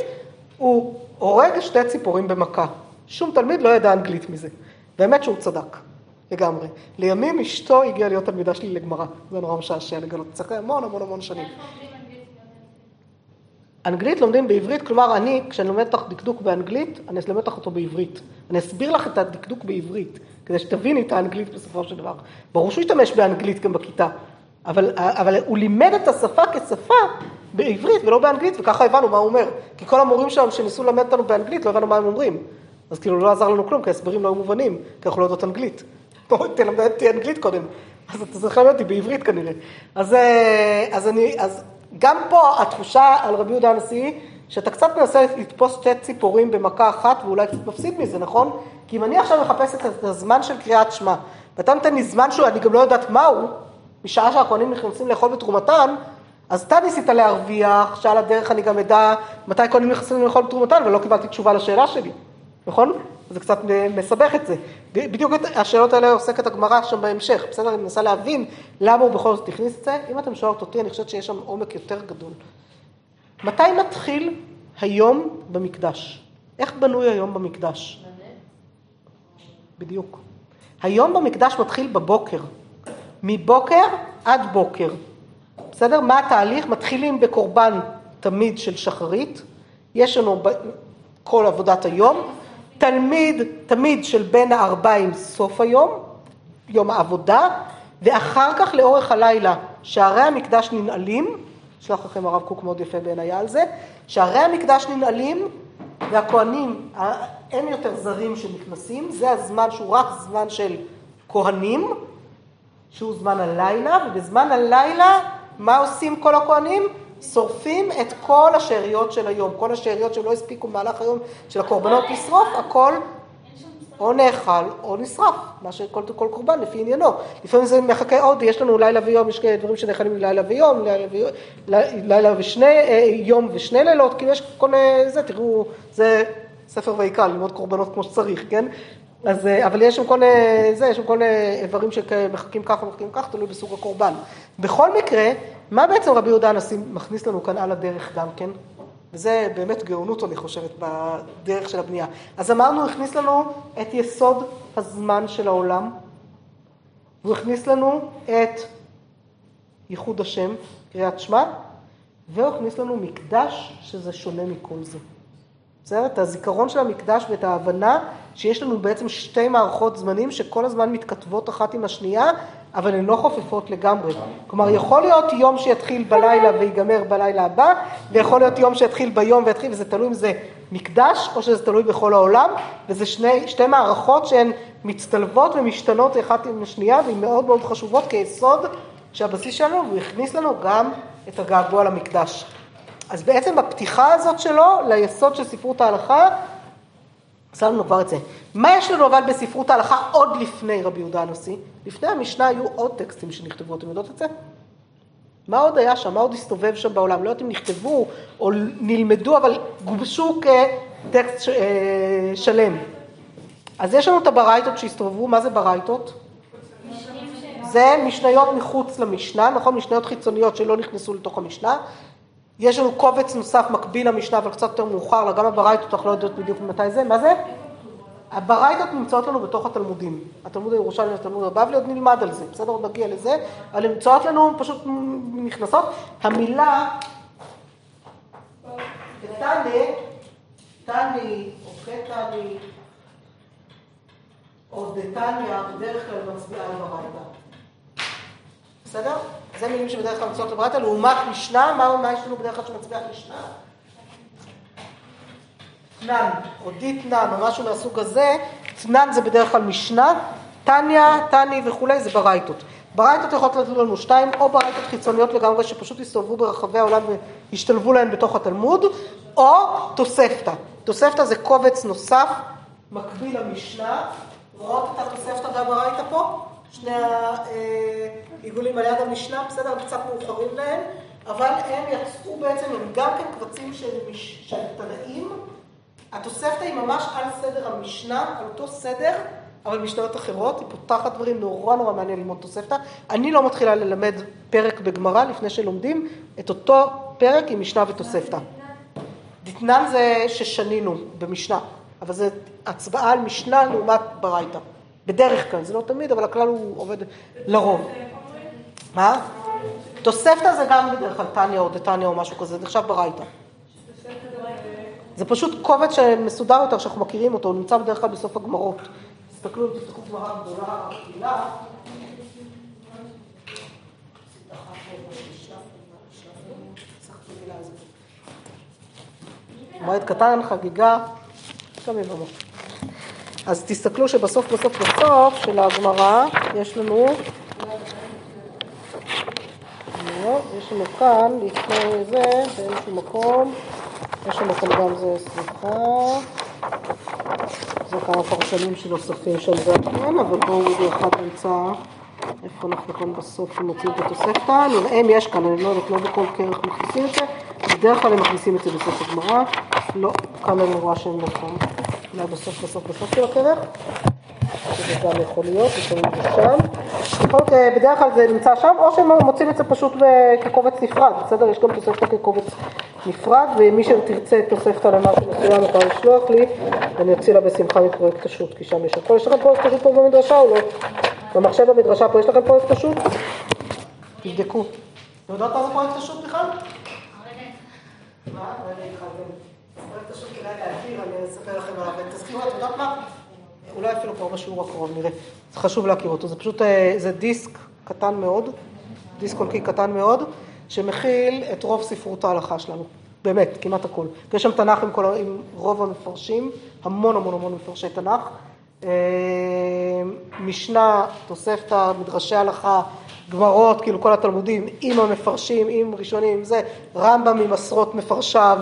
הוא הורג שתי ציפורים במכה. שום תלמיד לא ידע אנגלית מזה. באמת שהוא צדק, לגמרי. לימים אשתו הגיעה להיות תלמידה שלי לגמרא. זה נורא משעשע לגלות. צריך המון המון המון שנים. אנגלית לומדים בעברית, כלומר אני, כשאני לומד אותך דקדוק באנגלית, אני אלמד אותך אותו בעברית. אני אסביר לך את הדקדוק בעברית, כדי שתביני את האנגלית בסופו של דבר. ברור שהוא ישתמש באנגלית גם בכיתה, אבל, אבל הוא לימד את השפה כשפה בעברית ולא באנגלית, וככה הבנו מה הוא אומר. כי כל המורים שלנו שניסו ללמד אותנו באנגלית, לא הבנו מה הם אומרים. אז כאילו לא עזר לנו כלום, כי ההסברים לא היו מובנים, כי אנחנו לא יודעות אנגלית. תלמד אותי אנגלית קודם. אז אתה צריך ללמד אותי בעברית כנראה. אז, אה, אז אני, אז גם פה התחושה על רבי יהודה הנשיא, שאתה קצת מנסה לתפוס שתי ציפורים במכה אחת ואולי קצת מפסיד מזה, נכון? כי אם אני עכשיו מחפש את הזמן של קריאת שמע, ואתה נותן לי זמן שאני גם לא יודעת מהו, משעה שהכהנים נכנסים לאכול בתרומתן, אז אתה ניסית להרוויח, שעל הדרך אני גם אדע מתי הכהנים נכנסים לאכול בתרומתן, ולא קיבלתי תשובה לשאלה שלי, נכון? זה קצת מסבך את זה. בדיוק את השאלות האלה עוסקת הגמרא שם בהמשך, בסדר? אני מנסה להבין למה הוא בכל זאת הכניס את זה. אם אתם שואלות אותי, אני חושבת שיש שם עומק יותר גדול. מתי מתחיל היום במקדש? איך בנוי היום במקדש? בדיוק. היום במקדש מתחיל בבוקר. מבוקר עד בוקר. בסדר? מה התהליך? מתחילים בקורבן תמיד של שחרית. יש לנו כל עבודת היום. תלמיד, תמיד של בין הארבעים סוף היום, יום העבודה, ואחר כך לאורך הלילה, שערי המקדש ננעלים, שלח לכם הרב קוק מאוד יפה בעיניי על זה, שערי המקדש ננעלים והכוהנים, אין יותר זרים שנכנסים, זה הזמן שהוא רק זמן של כהנים, שהוא זמן הלילה, ובזמן הלילה מה עושים כל הכוהנים? שורפים את כל השאריות של היום, כל השאריות שלא הספיקו במהלך היום של הקורבנות לשרוף, הכל או נאכל או נשרף, מה שכל כל קורבן לפי עניינו. לפעמים זה מחכה עוד, יש לנו לילה ויום, יש דברים שנאכלים לילה ויום, לילה, לילה ושני, אה, יום ושני לילות, כאילו יש כל מיני, זה, תראו, זה ספר ויקרא, ללמוד קורבנות כמו שצריך, כן? אז, אה, אבל יש שם כל זה, יש שם כל איברים שמחכים ככה ומחכים ככה, תלוי בסוג הקורבן. בכל מקרה, מה בעצם רבי יהודה הנשיא מכניס לנו כאן על הדרך גם כן? וזה באמת גאונות, אני חושבת, בדרך של הבנייה. אז אמרנו, הוא הכניס לנו את יסוד הזמן של העולם, הוא הכניס לנו את ייחוד השם, קריאת שמע, והוא הכניס לנו מקדש שזה שונה מכל זה. בסדר? את הזיכרון של המקדש ואת ההבנה שיש לנו בעצם שתי מערכות זמנים שכל הזמן מתכתבות אחת עם השנייה, אבל הן לא חופפות לגמרי. כלומר, יכול להיות יום שיתחיל בלילה ויגמר בלילה הבא, ויכול להיות יום שיתחיל ביום ויתחיל, וזה תלוי אם זה מקדש או שזה תלוי בכל העולם, וזה שני, שתי מערכות שהן מצטלבות ומשתנות אחת עם השנייה, והן מאוד מאוד חשובות כיסוד שהבסיס שלנו, והוא הכניס לנו גם את הגעגוע למקדש. אז בעצם הפתיחה הזאת שלו ליסוד של ספרות ההלכה, שמנו כבר את זה. מה יש לנו אבל בספרות ההלכה עוד לפני רבי יהודה הנשיא? לפני המשנה היו עוד טקסטים שנכתבו, אתם יודעות את זה? מה עוד היה שם? מה עוד הסתובב שם בעולם? לא יודעת אם נכתבו או נלמדו, אבל גובשו כטקסט אה, שלם. אז יש לנו את הברייתות שהסתובבו, מה זה ברייתות? זה משניות מחוץ למשנה, נכון? משניות חיצוניות שלא נכנסו לתוך המשנה. יש לנו קובץ נוסף מקביל למשנה, אבל קצת יותר מאוחר, גם הברייתות, אנחנו לא יודעות בדיוק מתי זה, מה זה? הברייתות נמצאות לנו בתוך התלמודים. התלמוד הירושלמי והתלמוד הבבלי, עוד נלמד על זה, בסדר? עוד נגיע לזה, אבל הן נמצאות לנו, פשוט נכנסות. המילה, תני, תני, או קטני, או דתניא, בדרך כלל מצביעה על ברייתא. בסדר? זה מילים שבדרך כלל מצויות לברייתא, לעומת משנה, מה, מה יש לנו בדרך כלל שמצביע משנה? תנן, או דיתנן, או משהו מהסוג הזה, תנן זה בדרך כלל משנה, טניא, טני וכולי, זה ברייתות. ברייתות יכולות לתת לנו שתיים, או ברייתות חיצוניות לגמרי, שפשוט הסתובבו ברחבי העולם והשתלבו להן בתוך התלמוד, או תוספתא. תוספתא זה קובץ נוסף, מקביל למשנה. רואות את התוספתא והברייתא פה? שני העיגולים על יד המשנה, בסדר? הם קצת מאוחרים להם, אבל הם יצאו בעצם, הם גם כן קבצים של תנאים. התוספתא היא ממש על סדר המשנה, על אותו סדר אבל משניות אחרות, היא פותחת דברים נורא נורא מעניין ללמוד תוספתא. אני לא מתחילה ללמד פרק בגמרא לפני שלומדים את אותו פרק עם משנה ותוספתא. דתנן זה ששנינו במשנה, אבל זה הצבעה על משנה לעומת ברייתא. בדרך כלל, זה לא תמיד, אבל הכלל הוא עובד לרוב. מה? תוספתא זה גם בדרך כלל טניה או דתניה או משהו כזה, זה נחשב ברייתא. זה פשוט קובץ שמסודר יותר, שאנחנו מכירים אותו, הוא נמצא בדרך כלל בסוף הגמרות. תסתכלו, תפתחו גמרא גדולה, רגילה. מועד קטן, חגיגה, גם יבמות. אז תסתכלו שבסוף בסוף בסוף של הגמרא יש לנו, לא, יש לנו כאן, לפני זה, באיזשהו מקום, יש לנו כאן גם זה, סליחה, זה כמה פרשנים שנוספים שם זה כן, אבל בואו נראה אחד נמצא, איפה אנחנו כאן בסוף מוצאים את התוספתא, נראה אם יש כאן, אני לא יודעת, לא בכל כרך מכניסים את זה, בדרך כלל הם מכניסים את זה בסוף הגמרא, לא, כאן אני רואה שהם כאן, אולי בסוף בסוף בסוף של הכרך, שזה גם יכול להיות, לפעמים זה שם, בכל מקרה, בדרך כלל זה נמצא שם, או שהם מוצאים את זה פשוט כקובץ נפרד, בסדר? יש גם תוספתא כקובץ נפרד, ומי שתרצה תוספתא למשהו מסוים יכולה לשלוח לי, אני אוציא לה בשמחה מפרויקט השו"ת, כי שם יש הכל. יש לכם פרויקט השו"ת פה במדרשה או לא? במחשב במדרשה פה יש לכם פרויקט השו"ת? תבדקו. לא יודעת מה זה פרויקט השו"ת בכלל? מה? פרויקט השו"ת כדאי אספר לכם עליו. תזכירו, את יודעת מה? אולי אפילו כבר בשיעור הקרוב, נראה. זה חשוב להכיר אותו. זה פשוט, אה, זה דיסק קטן מאוד, דיסק קולקי קטן מאוד, שמכיל את רוב ספרות ההלכה שלנו. באמת, כמעט הכל. יש שם תנ"ך עם, כל, עם רוב המפרשים, המון המון המון מפרשי תנ"ך. אה, משנה, תוספתא, מדרשי הלכה, גמרות, כאילו כל התלמודים, עם המפרשים, עם ראשונים, זה, רמב"ם עם עשרות מפרשיו,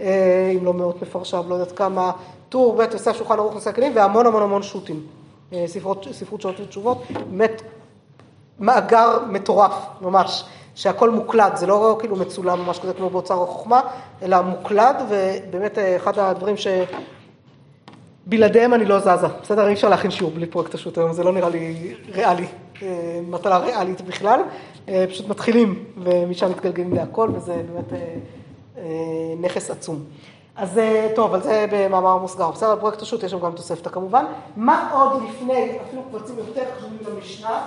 אם לא מאות מפרשיו, לא יודעת כמה, טור ב' יוסף שולחן ערוך נושא הכלים, והמון המון המון שו"תים, אה, ספרות, ספרות שעות ותשובות, באמת מאגר מטורף ממש, שהכל מוקלד, זה לא כאילו מצולם ממש כזה כמו באוצר החוכמה, אלא מוקלד, ובאמת אה, אחד הדברים שבלעדיהם אני לא זזה, בסדר? אי אפשר להכין שיעור בלי פרויקט השו"ת היום, זה לא נראה לי ריאלי, אה, מטלה ריאלית בכלל, פשוט מתחילים ומשם מתגלגלים להכל, וזה באמת נכס עצום. אז אה, טוב, על זה במאמר מוסגר. בסדר, פרויקט השו"ת יש שם גם תוספתא כמובן. מה עוד לפני, אפילו קבצים יותר חשובים במשנה,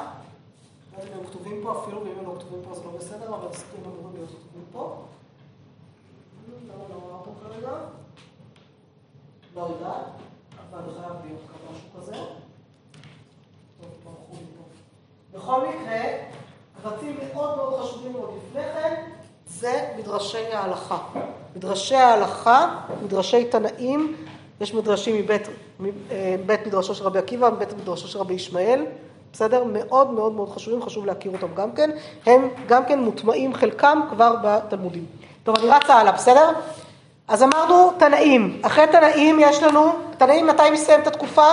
לא הם כתובים פה אפילו, ואם הם לא כתובים פה אז לא בסדר, אבל הסיכויים אמורים להיות כתובים פה. לא פה כרגע? לא יודעת, אבל חייב להיות כאן משהו כזה. בכל מקרה, קבצים מאוד מאוד חשובים עוד לפני כן, זה מדרשי ההלכה. מדרשי ההלכה, מדרשי תנאים, יש מדרשים מבית, מבית מדרשו של רבי עקיבא, מבית מדרשו של רבי ישמעאל, בסדר? מאוד מאוד מאוד חשובים, חשוב להכיר אותם גם כן. הם גם כן מוטמעים חלקם כבר בתלמודים. טוב, אני רצה הלאה, בסדר? אז אמרנו תנאים. אחרי תנאים יש לנו, תנאים מתי מסיים את התקופה?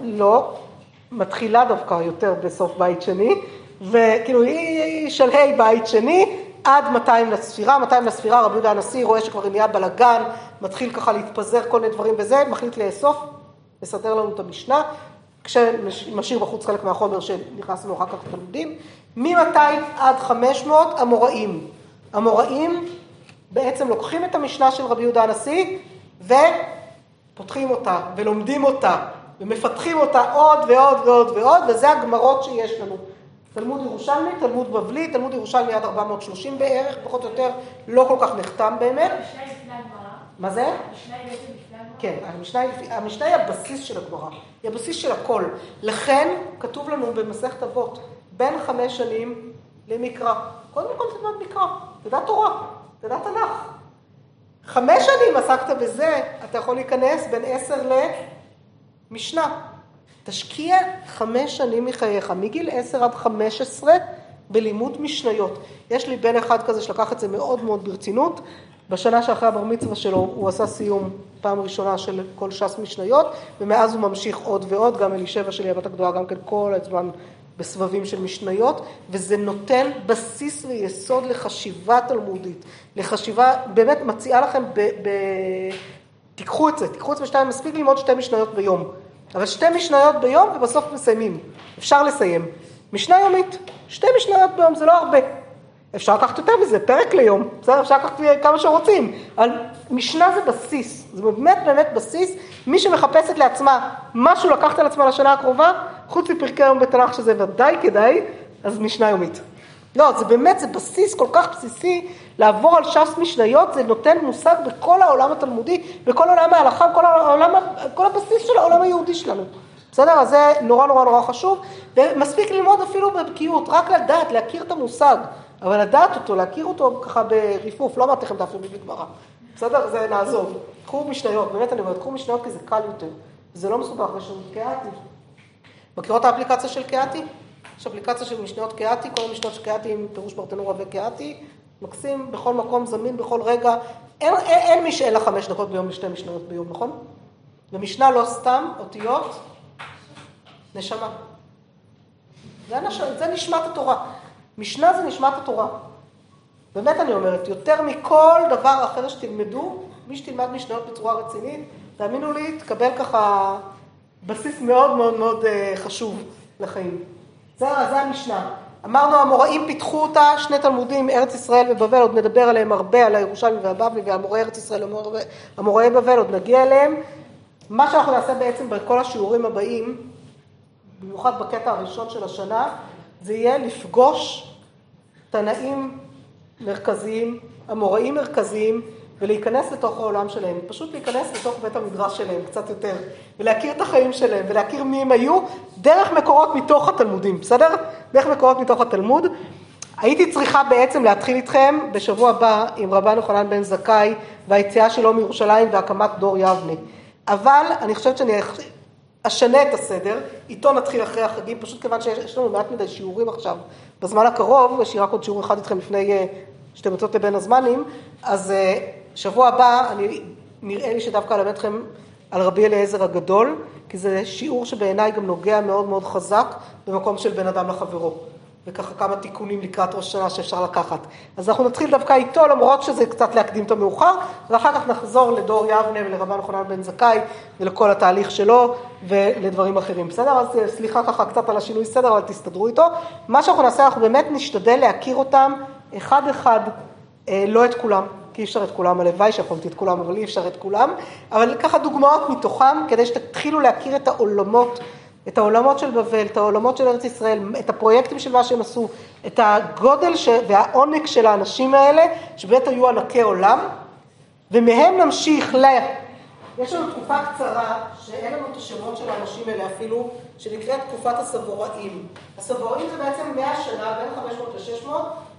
לא, מתחילה דווקא יותר בסוף בית שני, וכאילו היא שלהי בית שני, עד 200 לספירה, 200 לספירה, רבי יהודה הנשיא רואה שכבר נהיה בלאגן, מתחיל ככה להתפזר כל מיני דברים וזה, מחליט לאסוף, לסדר לנו את המשנה, כשמשאיר בחוץ חלק מהחומר שנכנס לנו אחר כך לתלמידים. מ-200 עד 500 המוראים. המוראים בעצם לוקחים את המשנה של רבי יהודה הנשיא ופותחים אותה ולומדים אותה ומפתחים אותה עוד ועוד ועוד ועוד, וזה הגמרות שיש לנו. תלמוד ירושלמי, תלמוד בבלי, תלמוד ירושלמי עד 430 בערך, פחות או יותר, לא כל כך נחתם באמת. מה זה? כן, המשנה היא הבסיס של הגמרא, היא הבסיס של הכל. לכן כתוב לנו במסכת אבות, בין חמש שנים למקרא. קודם כל תלמד מקרא, תדע תורה, תדע תנ"ך. חמש שנים עסקת בזה, אתה יכול להיכנס בין עשר למשנה. תשקיע חמש שנים מחייך, מגיל עשר עד חמש עשרה, בלימוד משניות. יש לי בן אחד כזה שלקח את זה מאוד מאוד ברצינות. בשנה שאחרי הבר מצווה שלו הוא עשה סיום פעם ראשונה של כל ש"ס משניות, ומאז הוא ממשיך עוד ועוד, גם אלישבע שלי, הבת הגדולה, גם כן כל הזמן בסבבים של משניות, וזה נותן בסיס ויסוד לחשיבה תלמודית, לחשיבה, באמת מציעה לכם ב... ב תיקחו את זה, תיקחו את זה בשתיים, מספיק ללמוד שתי משניות ביום. אבל שתי משניות ביום ובסוף מסיימים. אפשר לסיים. משנה יומית, שתי משניות ביום, זה לא הרבה. אפשר לקחת יותר מזה, פרק ליום, בסדר? אפשר לקחת כמה שרוצים. אבל משנה זה בסיס, זה באמת באמת בסיס. מי שמחפשת לעצמה משהו לקחת על עצמה לשנה הקרובה, חוץ מפרקי היום בתנ"ך שזה ודאי כדאי, אז משנה יומית. לא, זה באמת, זה בסיס כל כך בסיסי, לעבור על ש"ס משניות, זה נותן מושג בכל העולם התלמודי, בכל עולם ההלכה, בכל העולם, כל הבסיס של העולם היהודי שלנו. בסדר? אז זה נורא נורא נורא חשוב, ומספיק ללמוד אפילו בבקיאות, רק לדעת, להכיר את המושג, אבל לדעת אותו, להכיר אותו ככה בריפוף, לא אמרתי לכם דף יומי בגמרא. בסדר? זה נעזוב. קחו משניות, באמת אני אומרת, קחו משניות כי זה קל יותר. זה לא מסובך, יש לנו קהתי. מכירות האפליקציה של קהתי? יש אפליקציה של משניות קהתי, כל המשניות של קהתי עם פירוש ברטנורה וקהתי. מקסים, בכל מקום, זמין בכל רגע. אין, אין, אין מי שאין לה חמש דקות ביום ושתי משניות ביום, נכון? ומשנה לא סתם, אותיות, נשמה. זה, נש... זה נשמת התורה. משנה זה נשמת התורה. באמת אני אומרת, יותר מכל דבר אחר שתלמדו, מי שתלמד משניות בצורה רצינית, תאמינו לי, תקבל ככה בסיס מאוד מאוד מאוד אה, חשוב לחיים. זה, זה המשנה. אמרנו, המוראים פיתחו אותה, שני תלמודים, ארץ ישראל ובבל, עוד נדבר עליהם הרבה, על הירושלמי והבבלי והמוראי ארץ ישראל, המוראי בבל, עוד נגיע אליהם. מה שאנחנו נעשה בעצם בכל השיעורים הבאים, במיוחד בקטע הראשון של השנה, זה יהיה לפגוש תנאים מרכזיים, אמוראים מרכזיים, ולהיכנס לתוך העולם שלהם, פשוט להיכנס לתוך בית המדרש שלהם קצת יותר, ולהכיר את החיים שלהם, ולהכיר מי הם היו, דרך מקורות מתוך התלמודים, בסדר? דרך מקורות מתוך התלמוד. הייתי צריכה בעצם להתחיל איתכם בשבוע הבא עם רבן יוחנן בן זכאי והיציאה שלו מירושלים והקמת דור יבנה. אבל אני חושבת שאני אשנה את הסדר, איתו נתחיל אחרי החגים, פשוט כיוון שיש לנו מעט מדי שיעורים עכשיו בזמן הקרוב, יש לי רק עוד שיעור אחד איתכם לפני אה, שאתם יוצאות לבין הזמנים, אז אה, שבוע הבא אני, נראה לי שדווקא אלמד אתכם על רבי אליעזר הגדול, כי זה שיעור שבעיניי גם נוגע מאוד מאוד חזק במקום של בן אדם לחברו. וככה כמה תיקונים לקראת ראש השנה שאפשר לקחת. אז אנחנו נתחיל דווקא איתו, למרות שזה קצת להקדים את המאוחר, ואחר כך נחזור לדור יבנה ולרבן חנן בן זכאי ולכל התהליך שלו ולדברים אחרים. בסדר? אז אה, סליחה ככה קצת על השינוי סדר, אבל תסתדרו איתו. מה שאנחנו נעשה, אנחנו באמת נשתדל להכיר אותם אחד אחד, אה, לא את כולם. כי אי אפשר את כולם, הלוואי שיכולתי את כולם, אבל אי אפשר את כולם, אבל ככה דוגמאות מתוכם, כדי שתתחילו להכיר את העולמות את העולמות של בבל, את העולמות של ארץ ישראל, את הפרויקטים של מה שהם עשו, את הגודל ש... והעונג של האנשים האלה, שבאמת היו ענקי עולם, ומהם נמשיך ל... יש לנו תקופה קצרה, שאין לנו את השמות של האנשים האלה אפילו, שנקראת תקופת הסבוראים. הסבוראים זה בעצם 100 שנה, בין 500 ל-600,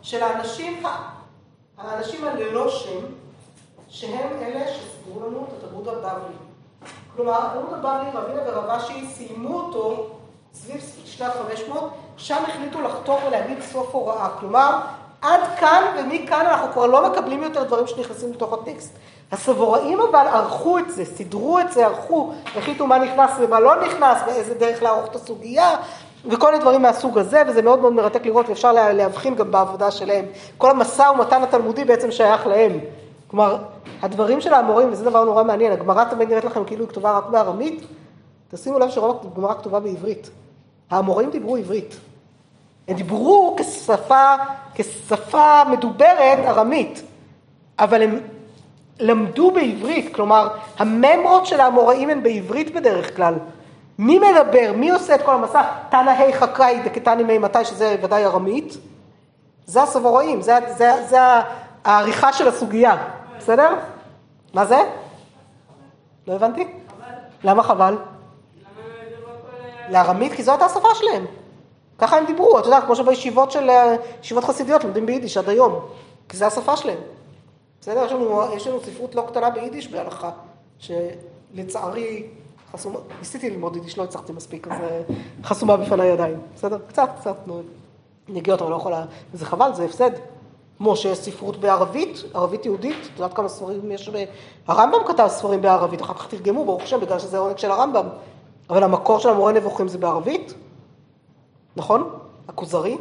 של האנשים, האנשים הללא שם, שהם אלה שסיפרו לנו את התרבות הבבלי. כלומר, התלמוד הבבלי, רבינה ורבשי סיימו אותו סביב שנת 500, שם החליטו לחתור ולהגיד סוף הוראה. כלומר, עד כאן ומכאן אנחנו כבר לא מקבלים יותר דברים שנכנסים לתוך הטקסט. הסבוראים אבל ערכו את זה, סידרו את זה, ערכו, החליטו מה נכנס ומה לא נכנס, ואיזה דרך לערוך את הסוגיה, וכל הדברים מהסוג הזה, וזה מאוד מאוד מרתק לראות, ואפשר להבחין גם בעבודה שלהם. כל המשא ומתן התלמודי בעצם שייך להם. כלומר, הדברים של האמורים, וזה דבר נורא מעניין, הגמרא תמיד נראית לכם כאילו היא כתובה רק בארמית, תשימו לב שרוב הגמרא כתובה בעברית. האמורים דיברו עברית. הם דיברו כשפה, כשפה מדוברת ארמית, אבל הם למדו בעברית, כלומר, הממרות של האמוראים הן בעברית בדרך כלל. מי מדבר, מי עושה את כל המסע? תנא ה' חקאי דקתני מי מתי, שזה ודאי ארמית. זה הסבוראים, זה, זה, זה העריכה של הסוגיה. בסדר? מה זה? לא הבנתי. למה חבל? לארמית, כי זו הייתה השפה שלהם. ככה הם דיברו, אתה יודע, כמו שבישיבות של, ישיבות חסידיות לומדים ביידיש עד היום, כי זו השפה שלהם. בסדר? יש לנו, יש לנו ספרות לא קטנה ביידיש בהלכה, שלצערי חסומה, ניסיתי ללמוד יידיש, לא הצלחתי מספיק, אז אה, חסומה בפניי עדיין. בסדר? קצת, קצת, נו, נגיעות, אבל לא יכולה, וזה חבל, זה הפסד. כמו שיש ספרות בערבית, ערבית יהודית, את יודעת כמה ספרים יש. הרמב"ם כתב ספרים בערבית, אחר כך תרגמו, ברוך השם, בגלל שזה עונג של הרמב"ם, אבל המקור של המורה נבוכים זה בערבית, נכון? הכוזרי,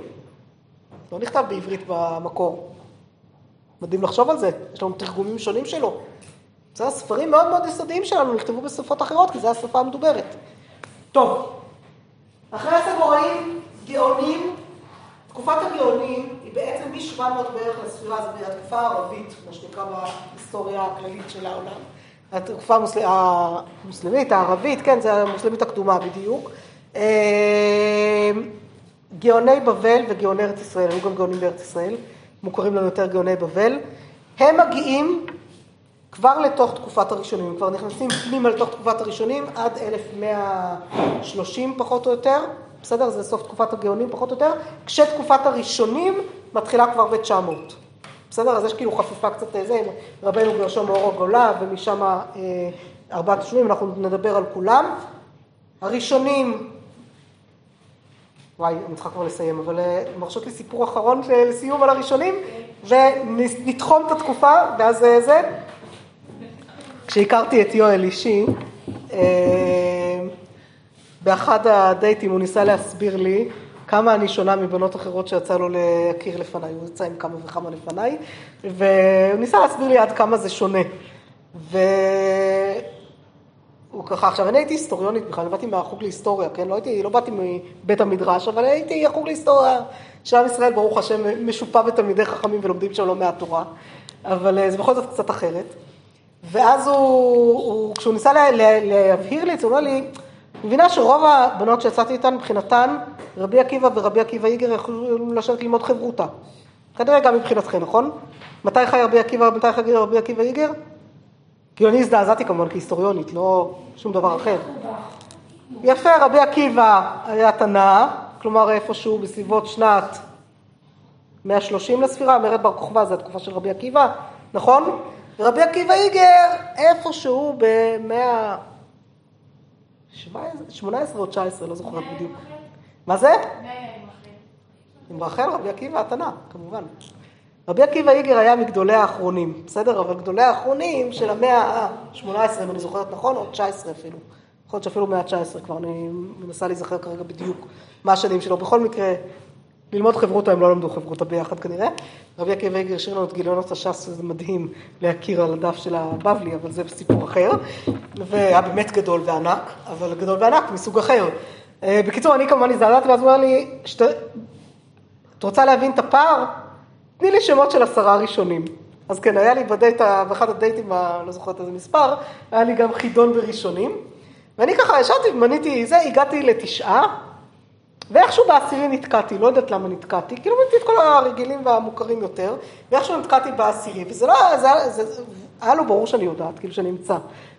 לא נכתב בעברית במקור. מדהים לחשוב על זה, יש לנו תרגומים שונים שלו. בסדר? ספרים מאוד מאוד יסודיים שלנו נכתבו בשפות אחרות, כי זו השפה המדוברת. טוב, אחרי הסגוראים, גאונים, תקופת הגאונים היא בעצם מ-700 בערך לספירה, זו התקופה הערבית, מה שנקרא בהיסטוריה הכללית של העולם. התקופה המוסל... המוסלמית, הערבית, כן, זה המוסלמית הקדומה בדיוק. אה, גאוני בבל וגאוני ארץ ישראל, היו גם גאונים בארץ ישראל, מוכרים לנו יותר גאוני בבל. הם מגיעים כבר לתוך תקופת הראשונים, כבר נכנסים פנימה לתוך תקופת הראשונים עד 1130 פחות או יותר, בסדר? זה סוף תקופת הגאונים פחות או יותר, כשתקופת הראשונים מתחילה כבר ב-900. בסדר? אז יש כאילו חפיפה קצת אה, זה, רבנו גרשום מאור הגולה ומשם אה, ארבעת השבועים, אנחנו נדבר על כולם. הראשונים, וואי, אני צריכה כבר לסיים, אבל אה, מרשות לי סיפור אחרון לסיום על הראשונים, ונתחום את התקופה, ואז זה. כשהכרתי את יואל אישי, באחד הדייטים הוא ניסה להסביר לי כמה אני שונה מבנות אחרות שיצא לו להכיר לפניי, הוא יצא עם כמה וכמה לפניי, והוא ניסה להסביר לי עד כמה זה שונה. והוא ככה, עכשיו אני הייתי היסטוריונית בכלל, אני באתי מהחוג להיסטוריה, כן? לא הייתי, לא באתי מבית המדרש, אבל הייתי החוג להיסטוריה של עם ישראל, ברוך השם, משופע בתלמידי חכמים ולומדים שם לא מעט אבל אה, זה בכל זאת קצת אחרת. ואז הוא, הוא כשהוא ניסה לה, לה, להבהיר לי, הוא אומר לי, מבינה שרוב הבנות שיצאתי איתן, מבחינתן, רבי עקיבא ורבי עקיבא איגר יכלו לשבת ללמוד חברותה. כנראה גם מבחינתכם, נכון? מתי חי רבי עקיבא ומתי חי רבי עקיבא איגר? כאילו אני הזדעזעתי כמובן כהיסטוריונית, לא שום דבר אחר. יפה, רבי עקיבא היה תנא, כלומר איפשהו בסביבות שנת 130 לספירה, מרד בר כוכבא זה התקופה של רבי עקיבא, נכון? רבי עקיבא איגר איפשהו במאה... 18 או 19, לא זוכרת בדיוק. מה זה? עם רחל, רבי עקיבא התנא, כמובן. רבי עקיבא איגר היה מגדולי האחרונים, בסדר? אבל גדולי האחרונים של המאה ה-18, אם אני זוכרת נכון, או 19 אפילו. יכול להיות שאפילו מאה ה-19 כבר, אני מנסה להיזכר כרגע בדיוק מה השנים שלו. בכל מקרה, ללמוד חברותא, הם לא למדו חברותא ביחד כנראה. רבי עקיבא איגר השאיר לנו את גיליונות הש"ס, שזה מדהים להכיר על הדף של הבבלי, אבל זה סיפור אחר. והיה באמת גדול וענק, אבל גדול וענק מסוג אחר. אה, בקיצור, אני כמובן הזדעזעתי, ואז הוא אמר לי, שת... את רוצה להבין את הפער? תני לי שמות של עשרה ראשונים. אז כן, היה לי בדייט, באחד הדייטים, לא זוכרת איזה מספר, היה לי גם חידון בראשונים. ואני ככה ישבתי ומניתי זה, הגעתי לתשעה, ואיכשהו בעשירי נתקעתי, לא יודעת למה נתקעתי, כאילו מניתי את כל הרגילים והמוכרים יותר, ואיכשהו נתקעתי בעשירי, וזה לא, זה, זה, היה לו ברור שאני יודעת, כאילו שאני אמצא.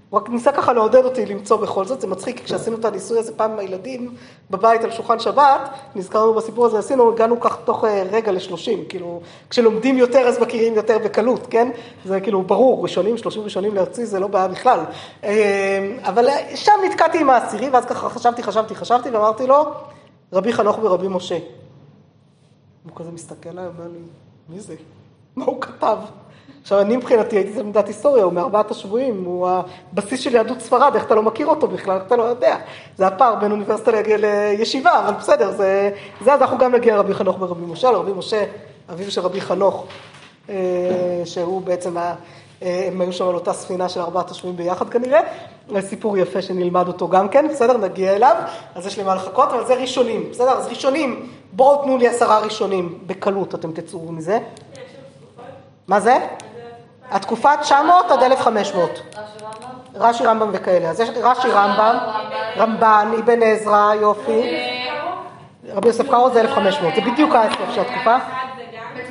הוא רק ניסה ככה לעודד אותי למצוא בכל זאת, זה מצחיק, כי כשעשינו את הניסוי הזה פעם עם הילדים בבית על שולחן שבת, נזכרנו בסיפור הזה, עשינו, הגענו כך תוך אה, רגע לשלושים, כאילו, כשלומדים יותר אז מכירים יותר בקלות, כן? זה כאילו ברור, ראשונים, שלושים ראשונים להוציא זה לא בעיה בכלל. אה, אבל שם נתקעתי עם העשירי, ואז ככה חשבתי, חשבתי, חשבתי, ואמרתי לו, רבי חנוך ורבי משה. הוא כזה מסתכל עליי, אומר לי, מי זה? מה הוא כתב? עכשיו, אני מבחינתי הייתי תלמידת היסטוריה, הוא מארבעת השבויים, הוא הבסיס של יהדות ספרד, איך אתה לא מכיר אותו בכלל, איך אתה לא יודע. זה הפער בין אוניברסיטה לישיבה, אבל בסדר, זה, זה אז אנחנו גם נגיע לרבי חנוך ורבי משה, לרבי משה, אביו של רבי חנוך, אה, שהוא בעצם, אה, הם היו שם על אותה ספינה של ארבעת השבויים ביחד כנראה, סיפור יפה שנלמד אותו גם כן, בסדר, נגיע אליו, אז יש לי מה לחכות, אבל זה ראשונים, בסדר, אז ראשונים, בואו תנו לי עשרה ראשונים, בקלות אתם תצאו מזה. מה זה? התקופה 900 עד 1500. רש"י רמב"ם וכאלה. אז יש רש"י רמב"ם, רמב"ן, אבן עזרא, יופי. רבי יוסף קארו זה 1500, זה בדיוק הסוף של התקופה.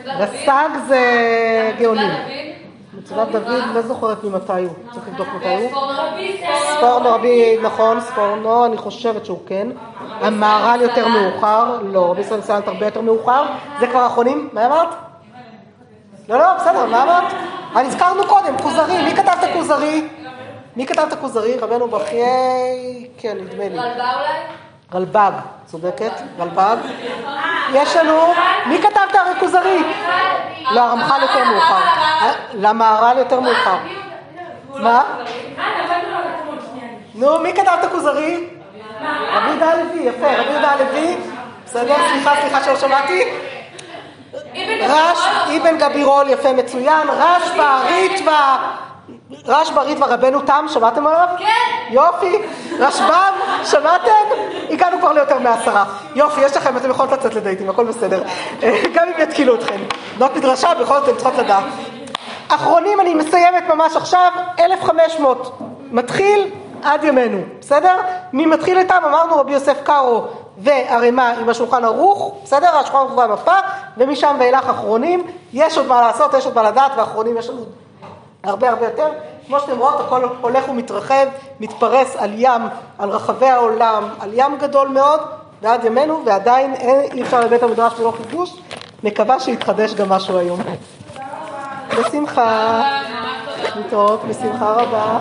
רס"ג זה גאונים. מצוות דוד, לא זוכרת ממתי הוא, צריך לבדוק מתי הוא. ספורנו רבי, נכון, ספורנו, אני חושבת שהוא כן. המהר"ל יותר מאוחר, לא, רבי ישראל סלנט הרבה יותר מאוחר. זה כבר אחרונים, מה אמרת? לא, לא, בסדר, מה אמרת? הזכרנו קודם, כוזרי, מי כתב את הכוזרי? מי כתב את הכוזרי? רבנו בחיי, כן, נדמה לי. רלב"ג אולי? רלב"ג, צודקת, רלב"ג. יש לנו, מי כתב את הכוזרי? לא, הרמח"ל יותר מאוחר. למהר"ל יותר מאוחר. מה? נו, מי כתב את הכוזרי? רבי יהודה הלוי, יפה, רבי יהודה הלוי. בסדר, סליחה, סליחה שלא שמעתי. אבן גבירול, יפה מצוין, רשב"א, ריטב"א, רש בריתווה רבנו תם, שמעתם עליו? כן. יופי. רשב"ם, שמעתם? הגענו כבר ליותר מעשרה. יופי, יש לכם, אתם יכולות לצאת לדייטים, הכל בסדר. גם אם יתקילו אתכם. בנות מדרשה, בכל זאת אתם צריכות לדעת. אחרונים, אני מסיימת ממש עכשיו, 1500 מתחיל עד ימינו, בסדר? מי מתחיל איתם? אמרנו רבי יוסף קארו וערימה עם השולחן ערוך, בסדר? השולחן ערוך והמפה, ומשם ואילך אחרונים. יש עוד מה לעשות, יש עוד מה לדעת, ואחרונים יש לנו הרבה הרבה יותר. כמו שאתם רואות, הכל הולך ומתרחב, מתפרס על ים, על רחבי העולם, על ים גדול מאוד, ועד ימינו, ועדיין אי אפשר לבית המדרש ולא חידוש. מקווה שיתחדש גם משהו היום. בשמחה. להתראות, בשמחה רבה.